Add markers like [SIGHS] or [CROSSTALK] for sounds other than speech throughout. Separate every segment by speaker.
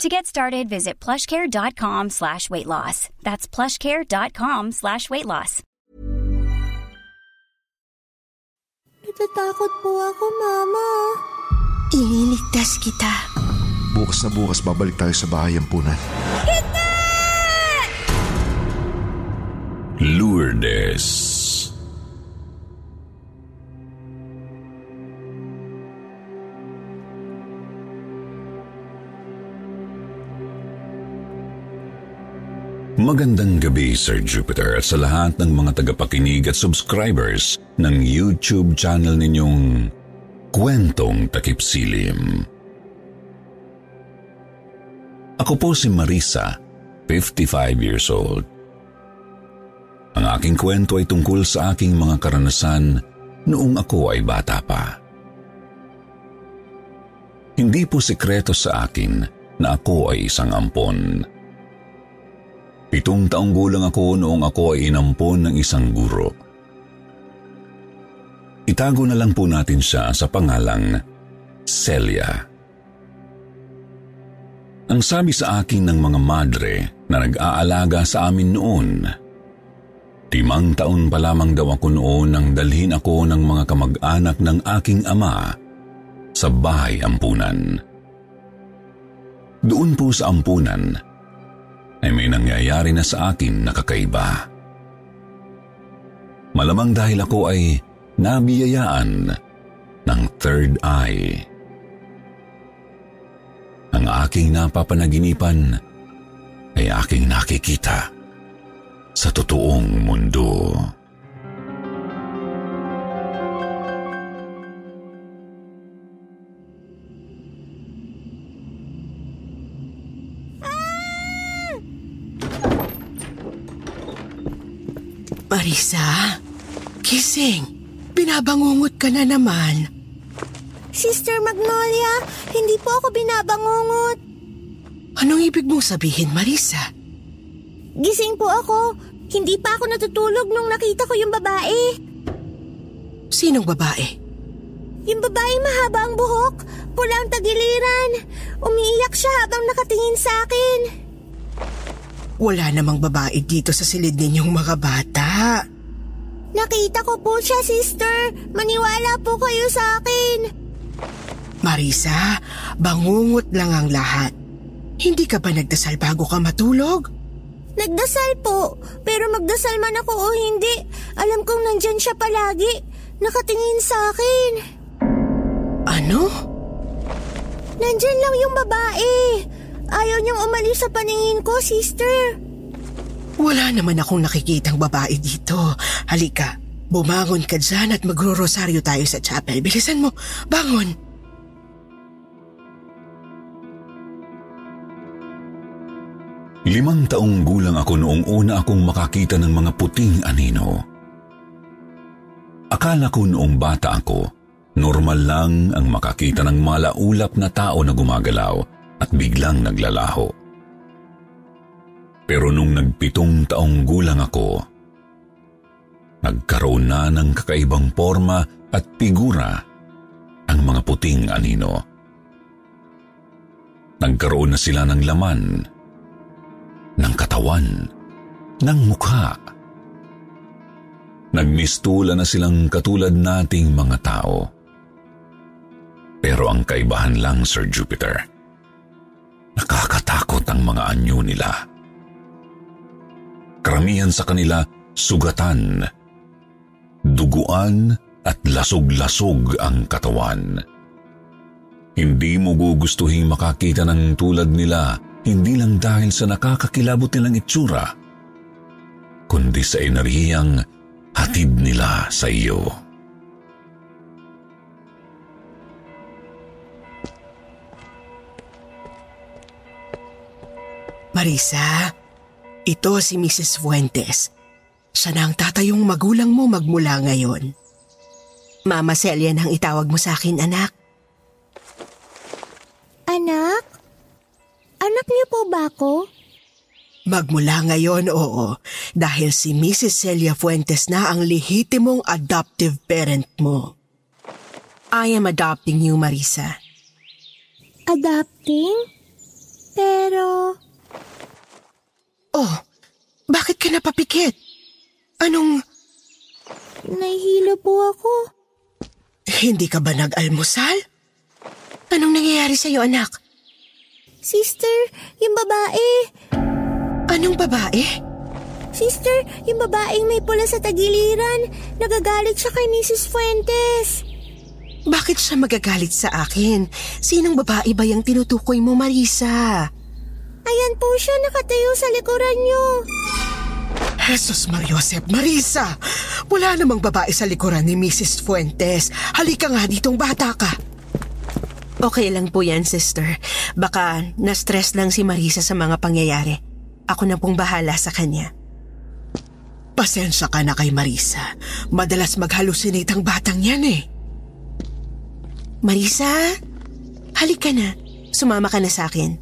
Speaker 1: To get started, visit plushcare.com slash weight loss. That's plushcare.com slash weight loss.
Speaker 2: Natatakot po ako, Mama.
Speaker 3: Ililigtas kita.
Speaker 4: Bukas na bukas babalik tayo sa bahay ampunan.
Speaker 5: Lourdes. Magandang gabi, Sir Jupiter, at sa lahat ng mga tagapakinig at subscribers ng YouTube channel ninyong Kwentong Takip Silim. Ako po si Marisa, 55 years old. Ang aking kwento ay tungkol sa aking mga karanasan noong ako ay bata pa. Hindi po sekreto sa akin na ako ay isang ampon. Pitong taong gulang ako noong ako ay inampon ng isang guro. Itago na lang po natin siya sa pangalang Celia. Ang sabi sa akin ng mga madre na nag-aalaga sa amin noon, timang taon pa lamang daw ako noon nang dalhin ako ng mga kamag-anak ng aking ama sa bahay ampunan. Doon po sa ampunan, ay may nangyayari na sa akin na kakaiba. Malamang dahil ako ay nabiyayaan ng third eye. Ang aking napapanaginipan ay aking nakikita sa totoong mundo.
Speaker 3: Marisa, gising. Binabangungot ka na naman.
Speaker 2: Sister Magnolia, hindi po ako binabangungot.
Speaker 3: Anong ibig mong sabihin, Marisa?
Speaker 2: Gising po ako. Hindi pa ako natutulog nung nakita ko yung babae.
Speaker 3: Sinong babae?
Speaker 2: Yung babae mahaba ang buhok, pulang tagiliran. Umiiyak siya habang nakatingin sa akin.
Speaker 3: Wala namang babae dito sa silid ninyong mga bata.
Speaker 2: Nakita ko po siya, sister. Maniwala po kayo sa akin.
Speaker 3: Marisa, bangungot lang ang lahat. Hindi ka ba nagdasal bago ka matulog?
Speaker 2: Nagdasal po, pero magdasal man ako o hindi, alam kong nandyan siya palagi. Nakatingin sa akin.
Speaker 3: Ano?
Speaker 2: Nandyan lang yung babae. Ayaw niyang umalis sa paningin ko, sister.
Speaker 3: Wala naman akong nakikitang babae dito. Halika, bumangon ka dyan at magro-rosaryo tayo sa chapel. Bilisan mo, bangon.
Speaker 5: Limang taong gulang ako noong una akong makakita ng mga puting anino. Akala ko noong bata ako, normal lang ang makakita ng malaulap na tao na gumagalaw at biglang naglalaho. Pero nung nagpitong taong gulang ako, nagkaroon na ng kakaibang forma at figura ang mga puting anino. Nagkaroon na sila ng laman, ng katawan, ng mukha. Nagmistula na silang katulad nating mga tao. Pero ang kaibahan lang, Sir Jupiter, nakakatakot ang mga anyo nila. Karamihan sa kanila sugatan, duguan at lasog-lasog ang katawan. Hindi mo gugustuhin makakita ng tulad nila hindi lang dahil sa nakakakilabot nilang itsura, kundi sa enerhiyang hatid nila sa iyo.
Speaker 3: Marisa, ito si Mrs. Fuentes. Siya na ang tatayong magulang mo magmula ngayon. Mama Celia nang itawag mo sa akin, anak.
Speaker 2: Anak? Anak niyo po ba ako?
Speaker 3: Magmula ngayon, oo. Dahil si Mrs. Celia Fuentes na ang lehitimong adoptive parent mo. I am adopting you, Marisa.
Speaker 2: Adopting? Pero...
Speaker 3: Oh, bakit ka napapikit? Anong...
Speaker 2: Nahihilo po ako.
Speaker 3: Hindi ka ba nag-almusal? Anong nangyayari sa'yo, anak?
Speaker 2: Sister, yung babae.
Speaker 3: Anong babae?
Speaker 2: Sister, yung babaeng may pula sa tagiliran. Nagagalit siya kay Mrs. Fuentes.
Speaker 3: Bakit siya magagalit sa akin? Sinong babae ba yung tinutukoy mo, Marisa?
Speaker 2: Ayan po siya nakatayo sa likuran niyo.
Speaker 3: Jesus Mariosep, Marisa! Wala namang babae sa likuran ni Mrs. Fuentes. Halika nga ditong bata ka. Okay lang po yan, sister. Baka na-stress lang si Marisa sa mga pangyayari. Ako na pong bahala sa kanya. Pasensya ka na kay Marisa. Madalas mag-hallucinate ang batang yan eh. Marisa, halika na. Sumama ka na sa akin.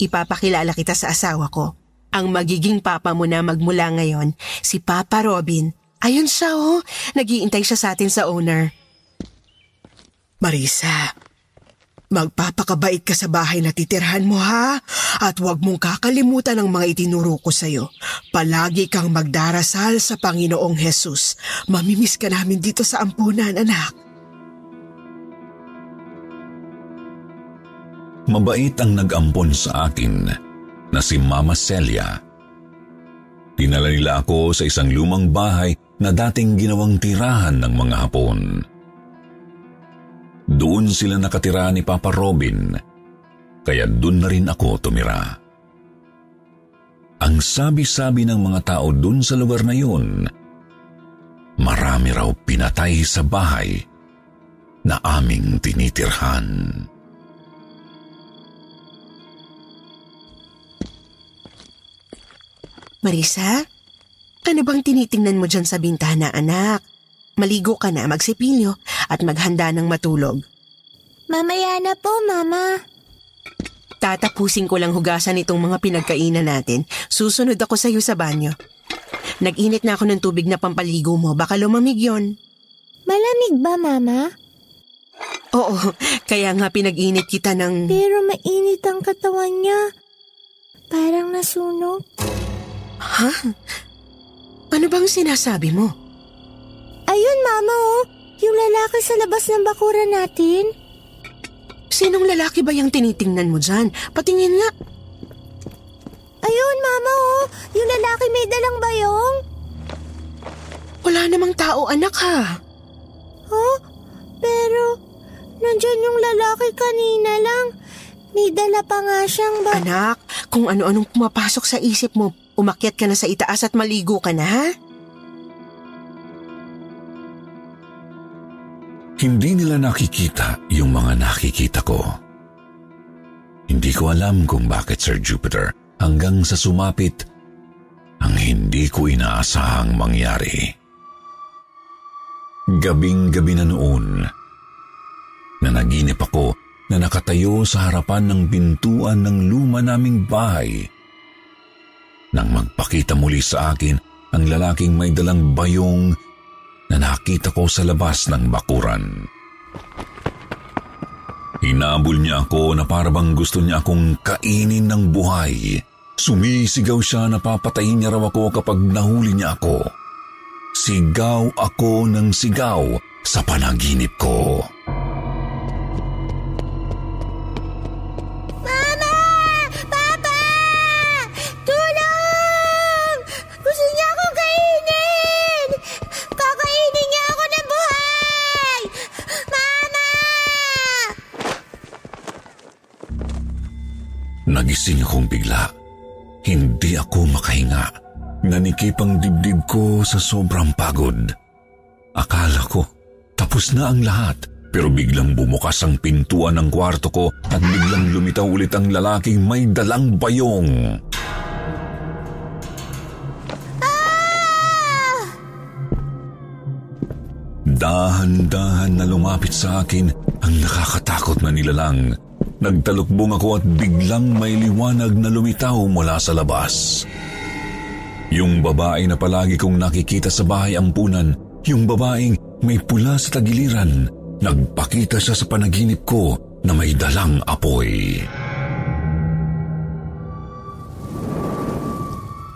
Speaker 3: Ipapakilala kita sa asawa ko. Ang magiging papa mo na magmula ngayon, si Papa Robin. Ayun siya oh, nagiintay siya sa atin sa owner. Marisa, magpapakabait ka sa bahay na titirhan mo ha? At huwag mong kakalimutan ang mga itinuro ko sa'yo. Palagi kang magdarasal sa Panginoong Jesus. Mamimiss ka namin dito sa ampunan, anak.
Speaker 5: Mabait ang nag-ampon sa akin na si Mama Celia. Dinala nila ako sa isang lumang bahay na dating ginawang tirahan ng mga hapon. Doon sila nakatira ni Papa Robin, kaya doon na rin ako tumira. Ang sabi-sabi ng mga tao doon sa lugar na yun, marami raw pinatay sa bahay na aming tinitirhan.
Speaker 3: Marisa, ano bang tinitingnan mo dyan sa bintana, anak? Maligo ka na, magsipilyo at maghanda ng matulog.
Speaker 2: Mamaya na po, Mama.
Speaker 3: Tatapusin ko lang hugasan itong mga pinagkainan natin. Susunod ako sa iyo sa banyo. Nag-init na ako ng tubig na pampaligo mo. Baka lumamig yon.
Speaker 2: Malamig ba, Mama?
Speaker 3: Oo, kaya nga pinag-init kita ng...
Speaker 2: Pero mainit ang katawan niya. Parang nasunog.
Speaker 3: Ha? Ano bang sinasabi mo?
Speaker 2: Ayun, Mama, oh. Yung lalaki sa labas ng bakuran natin.
Speaker 3: Sinong lalaki ba yung tinitingnan mo dyan? Patingin nga.
Speaker 2: Ayun, Mama, oh. Yung lalaki may dalang bayong.
Speaker 3: Wala namang tao, anak ha.
Speaker 2: Oh, pero nandyan yung lalaki kanina lang. May dala pa nga siyang ba...
Speaker 3: Anak, kung ano-anong pumapasok sa isip mo, umakyat ka na sa itaas at maligo ka na, ha?
Speaker 5: Hindi nila nakikita yung mga nakikita ko. Hindi ko alam kung bakit, Sir Jupiter, hanggang sa sumapit ang hindi ko inaasahang mangyari. Gabing-gabi na noon, na naginip ako na nakatayo sa harapan ng pintuan ng luma naming bahay. Nang magpakita muli sa akin ang lalaking may dalang bayong na nakita ko sa labas ng bakuran. Hinabol niya ako na parabang gusto niya akong kainin ng buhay. Sumisigaw siya na papatayin niya raw ako kapag nahuli niya ako. Sigaw ako ng sigaw sa panaginip ko. Hindi ako makahinga. Nanikip ang dibdib ko sa sobrang pagod. Akala ko, tapos na ang lahat. Pero biglang bumukas ang pintuan ng kwarto ko at biglang lumitaw ulit ang lalaking may dalang bayong.
Speaker 2: Ah!
Speaker 5: Dahan-dahan na lumapit sa akin ang nakakatakot na nilalang Nagtalukbong ako at biglang may liwanag na lumitaw mula sa labas. Yung babae na palagi kong nakikita sa bahay ampunan, yung babaeng may pula sa tagiliran, nagpakita siya sa panaginip ko na may dalang apoy.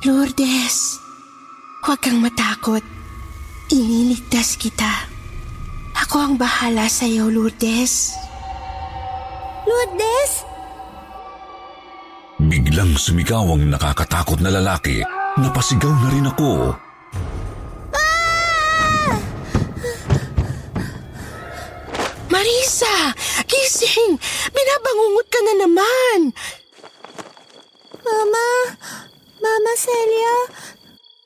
Speaker 3: Lourdes, huwag kang matakot. Iniligtas kita. Ako ang bahala sa iyo, Lourdes.
Speaker 2: Lourdes?
Speaker 5: Biglang sumigaw ang nakakatakot na lalaki. Napasigaw na rin ako.
Speaker 3: Marisa! Gising! Binabangungot ka na naman!
Speaker 2: Mama? Mama Celia?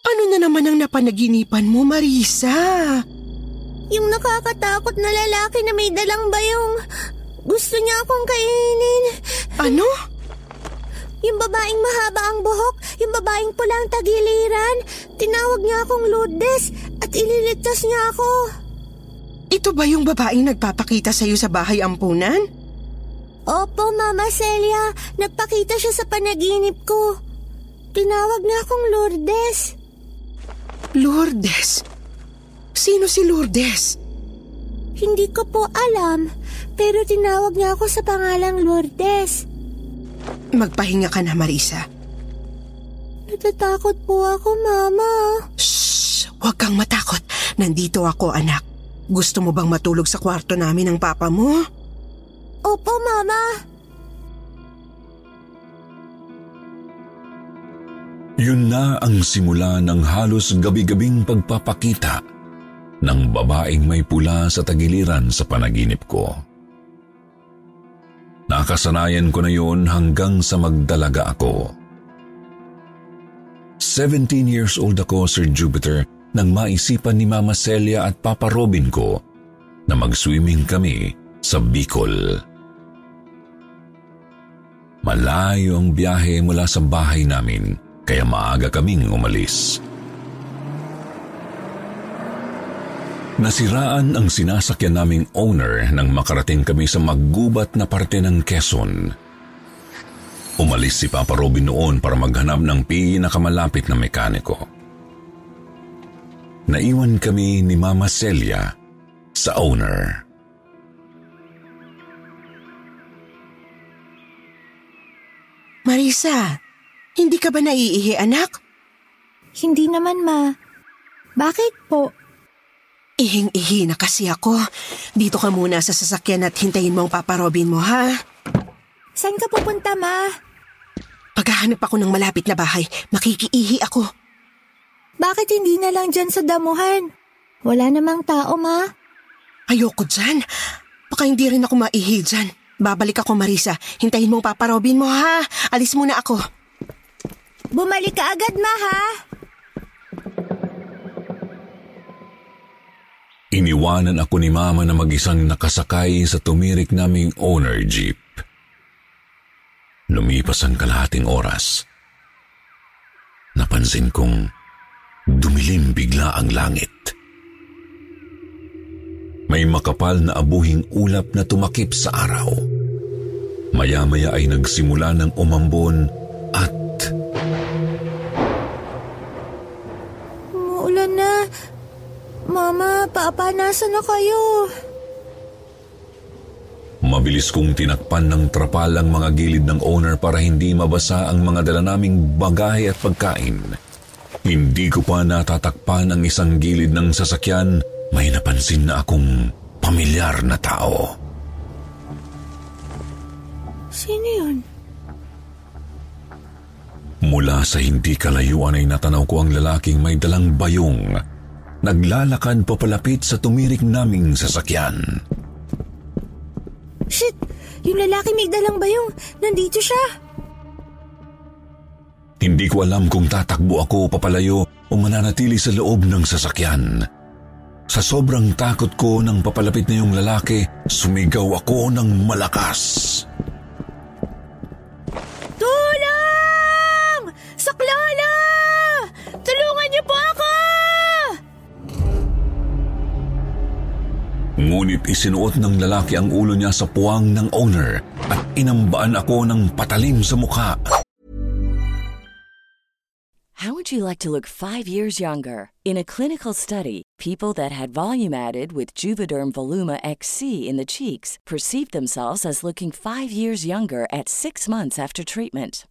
Speaker 3: Ano na naman ang napanaginipan mo, Marisa?
Speaker 2: Yung nakakatakot na lalaki na may dalang bayong. Gusto niya akong kainin.
Speaker 3: Ano?
Speaker 2: Yung babaeng mahaba ang buhok, yung babaeng pulang tagiliran. Tinawag niya akong Lourdes at ililigtas niya ako.
Speaker 3: Ito ba yung babaeng nagpapakita sa'yo sa bahay ampunan?
Speaker 2: Opo, Mama Celia. Nagpakita siya sa panaginip ko. Tinawag niya akong Lourdes.
Speaker 3: Lourdes? Sino si Lourdes?
Speaker 2: Hindi ko po alam, pero tinawag niya ako sa pangalang Lourdes.
Speaker 3: Magpahinga ka na, Marisa.
Speaker 2: Natatakot po ako, Mama.
Speaker 3: Shh! Huwag kang matakot. Nandito ako, anak. Gusto mo bang matulog sa kwarto namin ng papa mo?
Speaker 2: Opo, Mama.
Speaker 5: Yun na ang simula ng halos gabi-gabing pagpapakita ng babaeng may pula sa tagiliran sa panaginip ko. Nakasanayan ko na yun hanggang sa magdalaga ako. 17 years old ako, Sir Jupiter, nang maisipan ni Mama Celia at Papa Robin ko na mag-swimming kami sa Bicol. Malayo ang biyahe mula sa bahay namin kaya maaga kaming umalis. Nasiraan ang sinasakyan naming owner nang makarating kami sa maggubat na parte ng Quezon. Umalis si Papa Robin noon para maghanap ng pinakamalapit na mekaniko. Naiwan kami ni Mama Celia sa owner.
Speaker 3: Marisa, hindi ka ba naiihi, anak?
Speaker 2: Hindi naman, Ma. Bakit po?
Speaker 3: Ihing-ihi na kasi ako. Dito ka muna sa sasakyan at hintayin mo ang Papa Robin mo, ha?
Speaker 2: Saan ka pupunta, Ma?
Speaker 3: Paghahanap ako ng malapit na bahay, makikiihi ako.
Speaker 2: Bakit hindi na lang dyan sa damuhan? Wala namang tao, Ma.
Speaker 3: Ayoko dyan. Baka hindi rin ako maihi dyan. Babalik ako, Marisa. Hintayin mo ang Papa Robin mo, ha? Alis muna ako.
Speaker 2: Bumalik ka agad, Ma, ha?
Speaker 5: Iniwanan ako ni Mama na mag-isang nakasakay sa tumirik naming owner jeep. Lumipas ang kalahating oras. Napansin kong dumilim bigla ang langit. May makapal na abuhing ulap na tumakip sa araw. Maya-maya ay nagsimula ng umambon at
Speaker 2: Papa, nasa na kayo?
Speaker 5: Mabilis kong tinakpan ng trapal ang mga gilid ng owner para hindi mabasa ang mga dala naming bagahe at pagkain. Hindi ko pa natatakpan ang isang gilid ng sasakyan, may napansin na akong pamilyar na tao.
Speaker 2: Sino yun?
Speaker 5: Mula sa hindi kalayuan ay natanaw ko ang lalaking may dalang bayong. Naglalakad papalapit sa tumirik naming sasakyan.
Speaker 2: Shit! Yung lalaki may dalang bayong. Nandito siya.
Speaker 5: Hindi ko alam kung tatakbo ako papalayo o mananatili sa loob ng sasakyan. Sa sobrang takot ko nang papalapit na yung lalaki, sumigaw ako ng malakas.
Speaker 2: Tulong!
Speaker 5: Ngunit isinuot ng lalaki ang ulo niya sa puwang ng owner at inambaan ako ng patalim sa mukha.
Speaker 6: How would you like to look five years younger? In a clinical study, people that had volume added with Juvederm Voluma XC in the cheeks perceived themselves as looking five years younger at six months after treatment.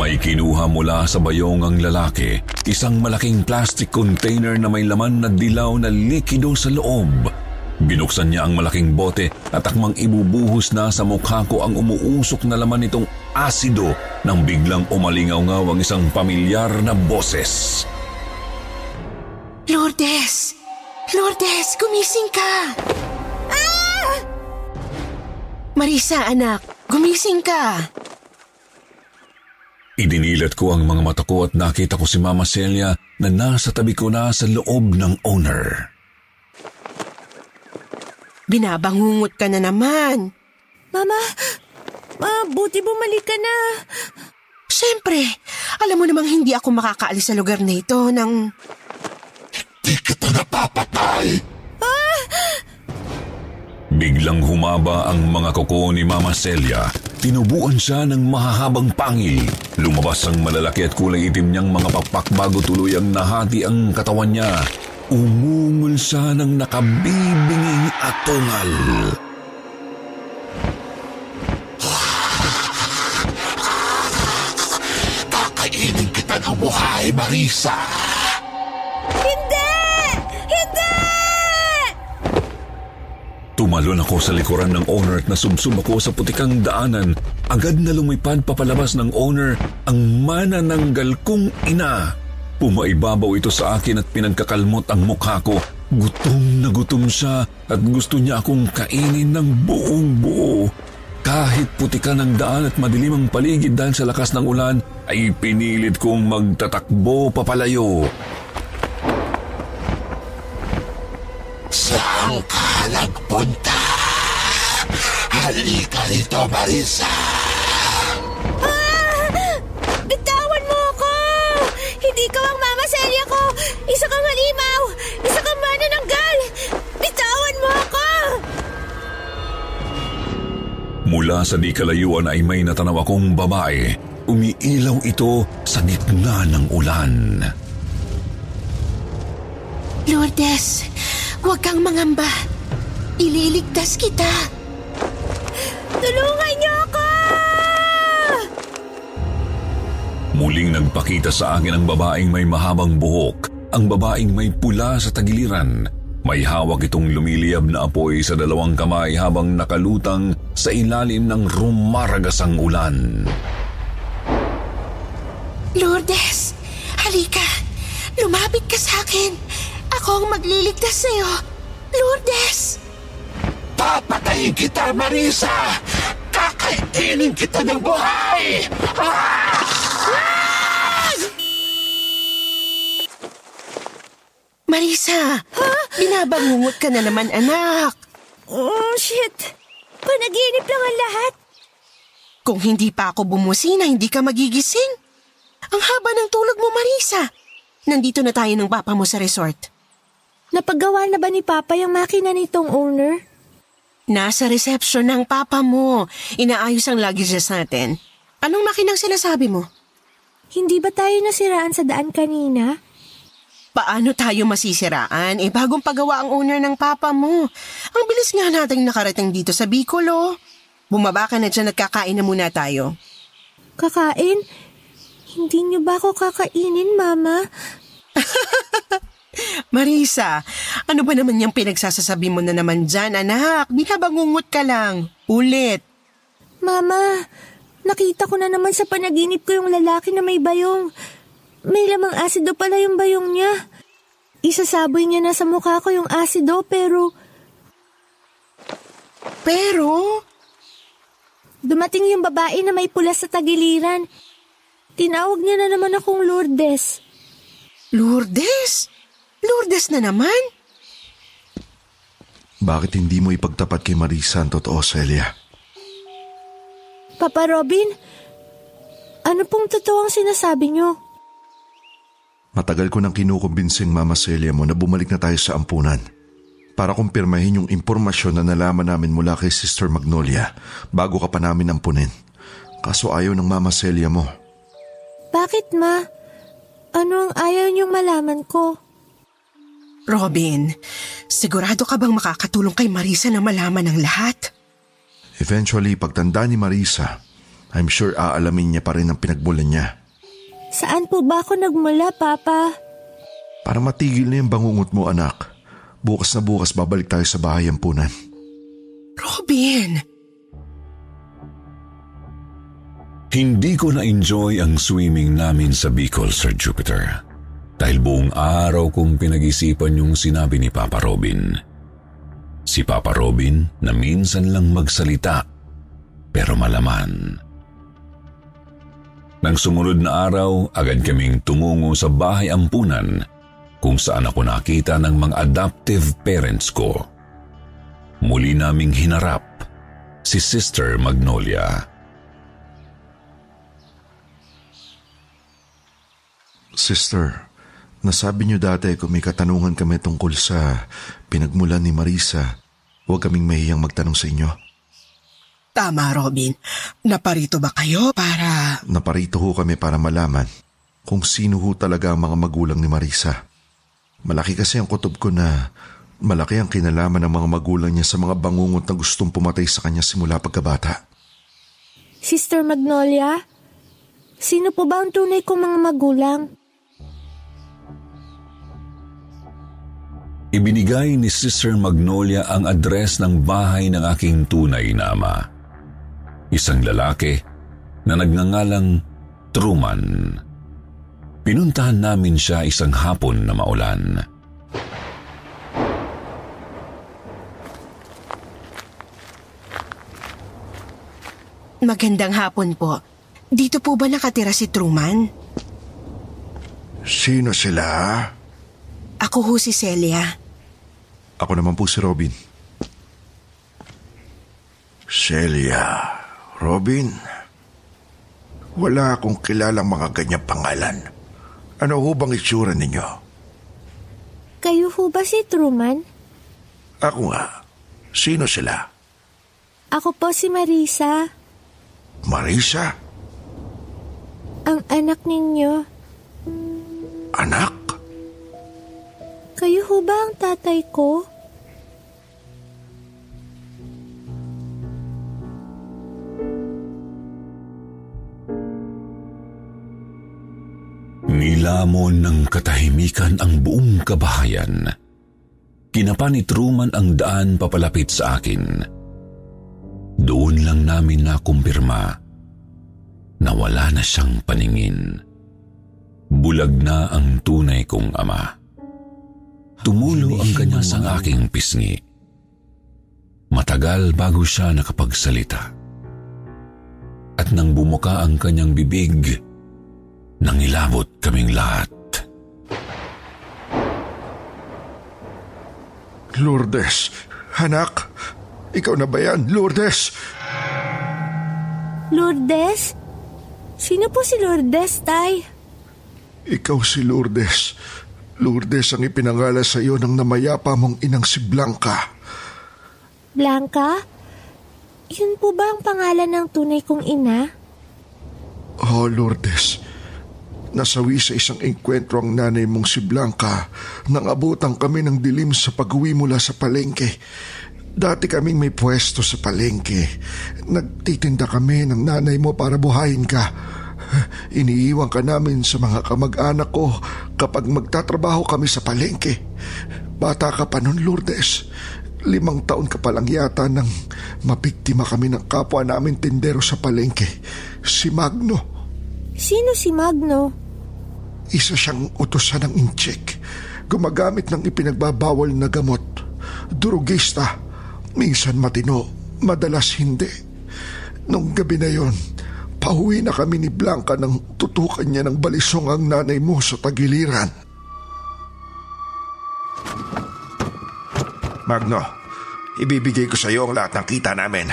Speaker 5: May kinuha mula sa bayong ang lalaki, isang malaking plastic container na may laman na dilaw na likido sa loob. Binuksan niya ang malaking bote at akmang ibubuhos na sa mukha ko ang umuusok na laman nitong asido nang biglang umalingaw-ngaw ang isang pamilyar na boses.
Speaker 3: Lourdes! Lourdes, gumising ka! Marisa, anak, gumising ka!
Speaker 5: Idinilat ko ang mga mata ko at nakita ko si Mama Celia na nasa tabi ko na sa loob ng owner.
Speaker 3: Binabangungot ka na naman.
Speaker 2: Mama, ma, buti bumalik ka na.
Speaker 3: Siyempre, alam mo namang hindi ako makakaalis sa lugar na ito nang...
Speaker 4: Di kita napapatay!
Speaker 5: Biglang humaba ang mga kuko ni Mama Celia. Tinubuan siya ng mahahabang pangil. Lumabas ang malalaki at kulay itim niyang mga pakpak bago tuluyang nahati ang katawan niya. Umungol siya ng nakabibinging atungal.
Speaker 4: Kakainin kita ng buhay, Marisa!
Speaker 2: Hindi!
Speaker 5: Tumalon ako sa likuran ng owner at nasubsob ako sa putikang daanan. Agad na lumipad papalabas ng owner ang manananggal kong ina. Pumaibabaw ito sa akin at pinagkakalmot ang mukha ko. Gutom na gutom siya at gusto niya akong kainin ng buong buo. Kahit putikan ang daan at madilim ang paligid dahil sa lakas ng ulan, ay pinilit kong magtatakbo papalayo.
Speaker 4: Nagpunta? Halika rito, Marisa!
Speaker 2: Bitawan mo ako! Hindi ka ang mama Celia ko! Isa kang halimaw! Isa kang manananggal! Bitawan mo ako!
Speaker 5: Mula sa di kalayuan ay may natanaw akong babae. Umiilaw ito sa gitna ng ulan.
Speaker 3: Lourdes, huwag kang mangamba. Ililigtas kita.
Speaker 2: Tulungan niyo ako!
Speaker 5: Muling nagpakita sa akin ang babaeng may mahabang buhok, ang babaeng may pula sa tagiliran. May hawak itong lumiliyab na apoy sa dalawang kamay habang nakalutang sa ilalim ng rumaragasang ulan.
Speaker 3: Lourdes, halika. Lumapit ka sa akin. Ako ang magliligtas sa'yo. Lourdes!
Speaker 4: Papatayin kita, Marisa! Kakainin kita ng buhay!
Speaker 3: Marisa, binabangungot ka na naman, anak.
Speaker 2: Oh, shit! Panaginip lang ang lahat.
Speaker 3: Kung hindi pa ako bumusina, hindi ka magigising. Ang haba ng tulog mo, Marisa. Nandito na tayo ng papa mo sa resort.
Speaker 2: Napagawa na ba ni Papa yung makina nitong owner?
Speaker 3: Nasa reception ng papa mo. Inaayos ang luggages natin. Anong makinang sinasabi mo?
Speaker 2: Hindi ba tayo nasiraan sa daan kanina?
Speaker 3: Paano tayo masisiraan? Eh, bagong pagawa ang owner ng papa mo. Ang bilis nga nating nakarating dito sa Bicol, oh. Bumaba ka na dyan at kakain na muna tayo.
Speaker 2: Kakain? Hindi niyo ba ako kakainin, Mama? [LAUGHS] [LAUGHS]
Speaker 3: Marisa, ano ba naman yung pinagsasasabi mo na naman dyan, anak? Binabangungot ka lang. Ulit.
Speaker 2: Mama, nakita ko na naman sa panaginip ko yung lalaki na may bayong. May lamang asido pala yung bayong niya. Isasaboy niya na sa mukha ko yung asido pero
Speaker 3: Pero,
Speaker 2: dumating yung babae na may pula sa tagiliran. Tinawag niya na naman akong Lourdes.
Speaker 3: Lourdes? Lourdes na naman?
Speaker 7: Bakit hindi mo ipagtapat kay Marisa ang totoo, Celia?
Speaker 2: Papa Robin, ano pong totoo ang sinasabi niyo?
Speaker 7: Matagal ko nang kinukumbinsing Mama Celia mo na bumalik na tayo sa ampunan para kumpirmahin yung impormasyon na nalaman namin mula kay Sister Magnolia bago ka pa namin ampunin. Kaso ayaw ng Mama Celia mo.
Speaker 2: Bakit ma? Ano ang ayaw niyong malaman ko?
Speaker 3: Robin, sigurado ka bang makakatulong kay Marisa na malaman ang lahat?
Speaker 7: Eventually, pagtanda ni Marisa, I'm sure aalamin niya pa rin ang pinagmulan niya.
Speaker 2: Saan po ba ako nagmula, Papa?
Speaker 7: Para matigil na yung bangungot mo, anak. Bukas na bukas babalik tayo sa bahay ampunan.
Speaker 3: Robin!
Speaker 5: Hindi ko na-enjoy ang swimming namin sa Bicol, Sir Jupiter. Dahil buong araw kong pinag-isipan yung sinabi ni Papa Robin. Si Papa Robin na minsan lang magsalita, pero malaman. Nang sumunod na araw, agad kaming tumungo sa bahay ampunan kung saan ako nakita ng mga adoptive parents ko. Muli naming hinarap si Sister Magnolia.
Speaker 7: Sister, nasabi niyo dati kung may katanungan kami tungkol sa pinagmulan ni Marisa, huwag kaming mahiyang magtanong sa inyo.
Speaker 3: Tama, Robin. Naparito ba kayo para...
Speaker 7: Naparito ho kami para malaman kung sino ho talaga ang mga magulang ni Marisa. Malaki kasi ang kutob ko na malaki ang kinalaman ng mga magulang niya sa mga bangungot na gustong pumatay sa kanya simula pagkabata.
Speaker 2: Sister Magnolia? Sino po ba ang tunay kong mga magulang?
Speaker 5: Ibinigay ni Sister Magnolia ang address ng bahay ng aking tunay na ama. Isang lalaki na nagngangalang Truman. Pinuntahan namin siya isang hapon na maulan.
Speaker 3: Magandang hapon po. Dito po ba nakatira si Truman?
Speaker 7: Sino sila?
Speaker 3: Ako ho si Celia.
Speaker 7: Ako naman po si Robin. Celia, Robin, wala akong kilalang mga ganyang pangalan. Ano ho bang itsura ninyo?
Speaker 2: Kayo ho ba si Truman?
Speaker 7: Ako nga. Sino sila?
Speaker 2: Ako po si Marisa,
Speaker 7: Marisa?
Speaker 2: ang anak ninyo.
Speaker 7: Anak?
Speaker 2: Kayo ho ba ang tatay ko?
Speaker 5: Nilamon ng katahimikan ang buong kabahayan. Kinapa ni Truman ang daan papalapit sa akin. Doon lang namin nakumpirma na wala na siyang paningin. Bulag na ang tunay kong ama. Tumulo ang kanya sa aking pisngi. Matagal bago siya nakapagsalita. At nang bumuka ang kanyang bibig, nangilabot kaming lahat.
Speaker 7: Lourdes, anak, Ikaw na ba yan, Lourdes?
Speaker 2: Lourdes? Sino po si Lourdes, Tay?
Speaker 7: Ikaw si Lourdes. Lourdes ang ipinangala sa iyo ng namayapa mong inang si Blanca.
Speaker 2: Blanca? Yun po ba ang pangalan ng tunay kong ina?
Speaker 7: Oh, Lourdes. Nasawi sa isang engkwentro ang nanay mong si Blanca nang abutan kami ng dilim sa pag-uwi mula sa palengke. Dati kaming may pwesto sa palengke. Nagtitinda kami ng nanay mo para buhayin ka. [LAUGHS] Iniiwan ka namin sa mga kamag-anak ko kapag magtatrabaho kami sa palengke. Bata ka pa nun, Lourdes. Limang taon ka pa lang yata nang mabiktima kami ng kapwa namin tindero sa palengke. Si Magno.
Speaker 2: Sino si Magno?
Speaker 7: Isa siyang utosan ng incheck. Gumagamit ng ipinagbabawal na gamot. Durugista. Minsan matino, madalas hindi. Nung gabi na yon, pauwi na kami ni Blanca nang tutukan niya ng balisong ang nanay mo sa tagiliran. Magno, ibibigay ko sa iyo ang lahat ng kita namin.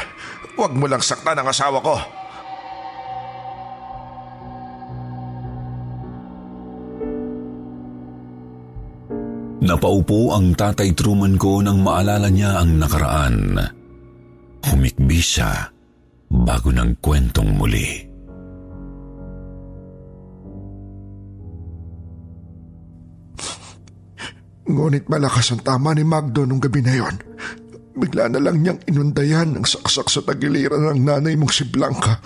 Speaker 7: Huwag mo lang saktan ang asawa ko.
Speaker 5: Napaupo ang tatay Truman ko nang maalala niya ang nakaraan. Humikbi siya bago ng kwentong muli.
Speaker 7: Ngunit malakas ang tama ni Magdo nung gabi na yon. Bigla na lang niyang inundayan ng saksak sa tagiliran ng nanay mong si Blanca.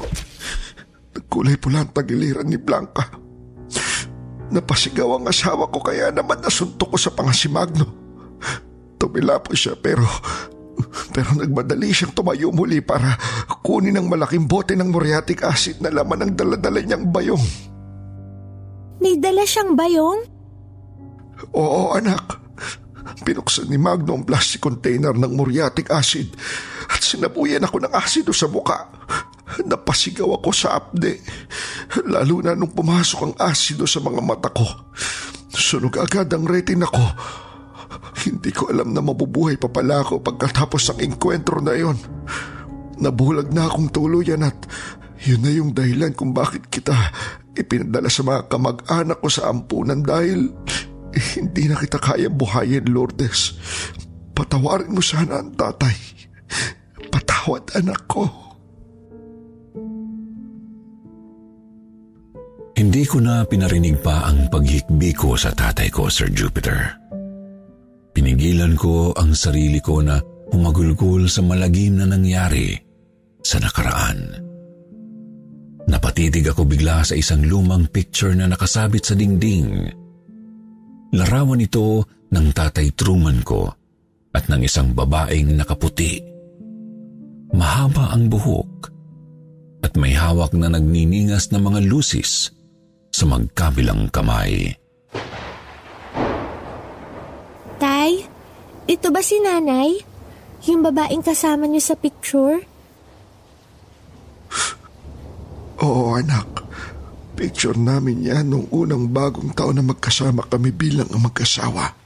Speaker 7: Nagkulay pula ang tagiliran ni Blanca. Napasigaw ang asawa ko kaya naman nasuntok ko sa panga si Magno. Tumila po siya pero pero nagmadali siyang tumayo muli para kunin ang malaking bote ng muriatic acid na laman ng daladala niyang bayong.
Speaker 2: May dala siyang bayong?
Speaker 7: Oo anak. Pinuksan ni Magno ang plastic container ng muriatic acid at sinabuyan ako ng asido sa muka. Napasigaw ako sa apde. Lalo na nung pumasok ang asido sa mga mata ko. Sunog agad ang retina ko. Hindi ko alam na mabubuhay pa pala ako pagkatapos ng engkwentro na yon. Nabulag na akong tuluyan at yun na yung dahilan kung bakit kita ipinadala sa mga kamag-anak ko sa ampunan dahil eh, hindi na kita kaya buhayin, Lourdes. Patawarin mo sana ang tatay. Patawad anak ko.
Speaker 5: Hindi ko na pinarinig pa ang paghikbi ko sa tatay ko, Sir Jupiter. Pinigilan ko ang sarili ko na humagulgol sa malagim na nangyari sa nakaraan. Napatitig ako bigla sa isang lumang picture na nakasabit sa dingding. Larawan ito ng tatay Truman ko at ng isang babaeng nakaputi. Mahaba ang buhok at may hawak na nagniningas na mga lusis sa magkabilang kamay.
Speaker 2: Tay, ito ba si nanay? Yung babaeng kasama niyo sa picture? [SIGHS]
Speaker 7: Oo anak, picture namin yan nung unang bagong taon na magkasama kami bilang ang magkasawa.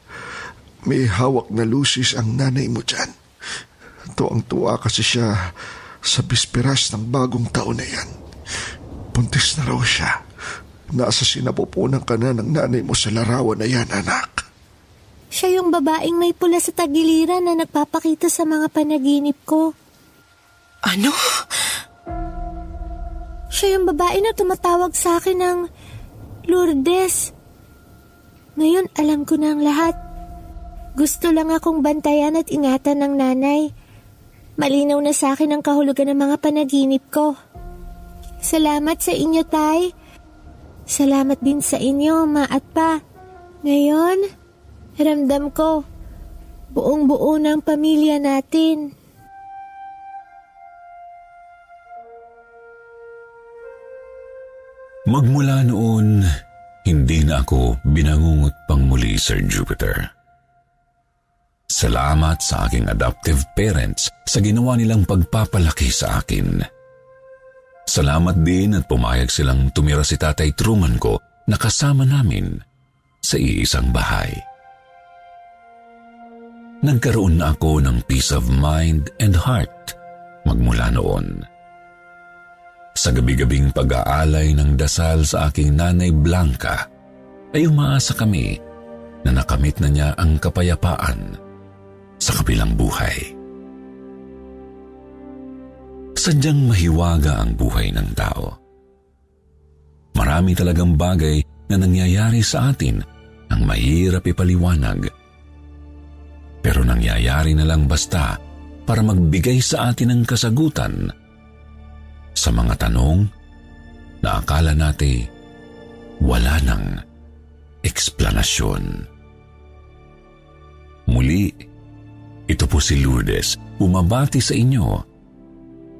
Speaker 7: May hawak na lusis ang nanay mo dyan. Tuwang-tuwa kasi siya sa bisperas ng bagong taon na yan. Puntis na raw siya. Nasa sinapupunan ka na ng nanay mo sa larawan na yan, anak.
Speaker 2: Siya yung babaeng may pula sa tagiliran na nagpapakita sa mga panaginip ko.
Speaker 3: Ano?
Speaker 2: Siya yung babae na tumatawag sa akin ng Lourdes. Ngayon alam ko na ang lahat. Gusto lang akong bantayan at ingatan ng nanay. Malinaw na sa akin ang kahulugan ng mga panaginip ko. Salamat sa inyo, Tay. Salamat din sa inyo, Ma at Pa. Ngayon, ramdam ko, buong buo ng pamilya natin.
Speaker 5: Magmula noon, hindi na ako binangungot pang muli, Sir Jupiter. Salamat sa aking adoptive parents sa ginawa nilang pagpapalaki sa akin. Salamat din at pumayag silang tumira si Tatay Truman ko na kasama namin sa iisang bahay. Nagkaroon na ako ng peace of mind and heart magmula noon. Sa gabi-gabing pag-aalay ng dasal sa aking nanay Blanca, ay umaasa kami na nakamit na niya ang kapayapaan sa kabilang buhay. Sadyang mahiwaga ang buhay ng tao. Marami talagang bagay na nangyayari sa atin ang mahirap ipaliwanag. Pero nangyayari na lang basta para magbigay sa atin ng kasagutan sa mga tanong na akala natin wala nang eksplanasyon. Muli, ito po si Lourdes, umabati sa inyo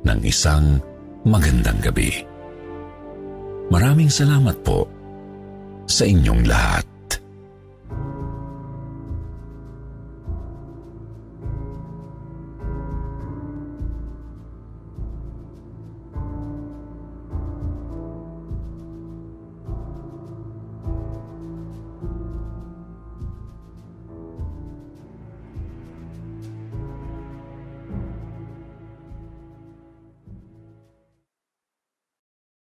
Speaker 5: ng isang magandang gabi. Maraming salamat po sa inyong lahat.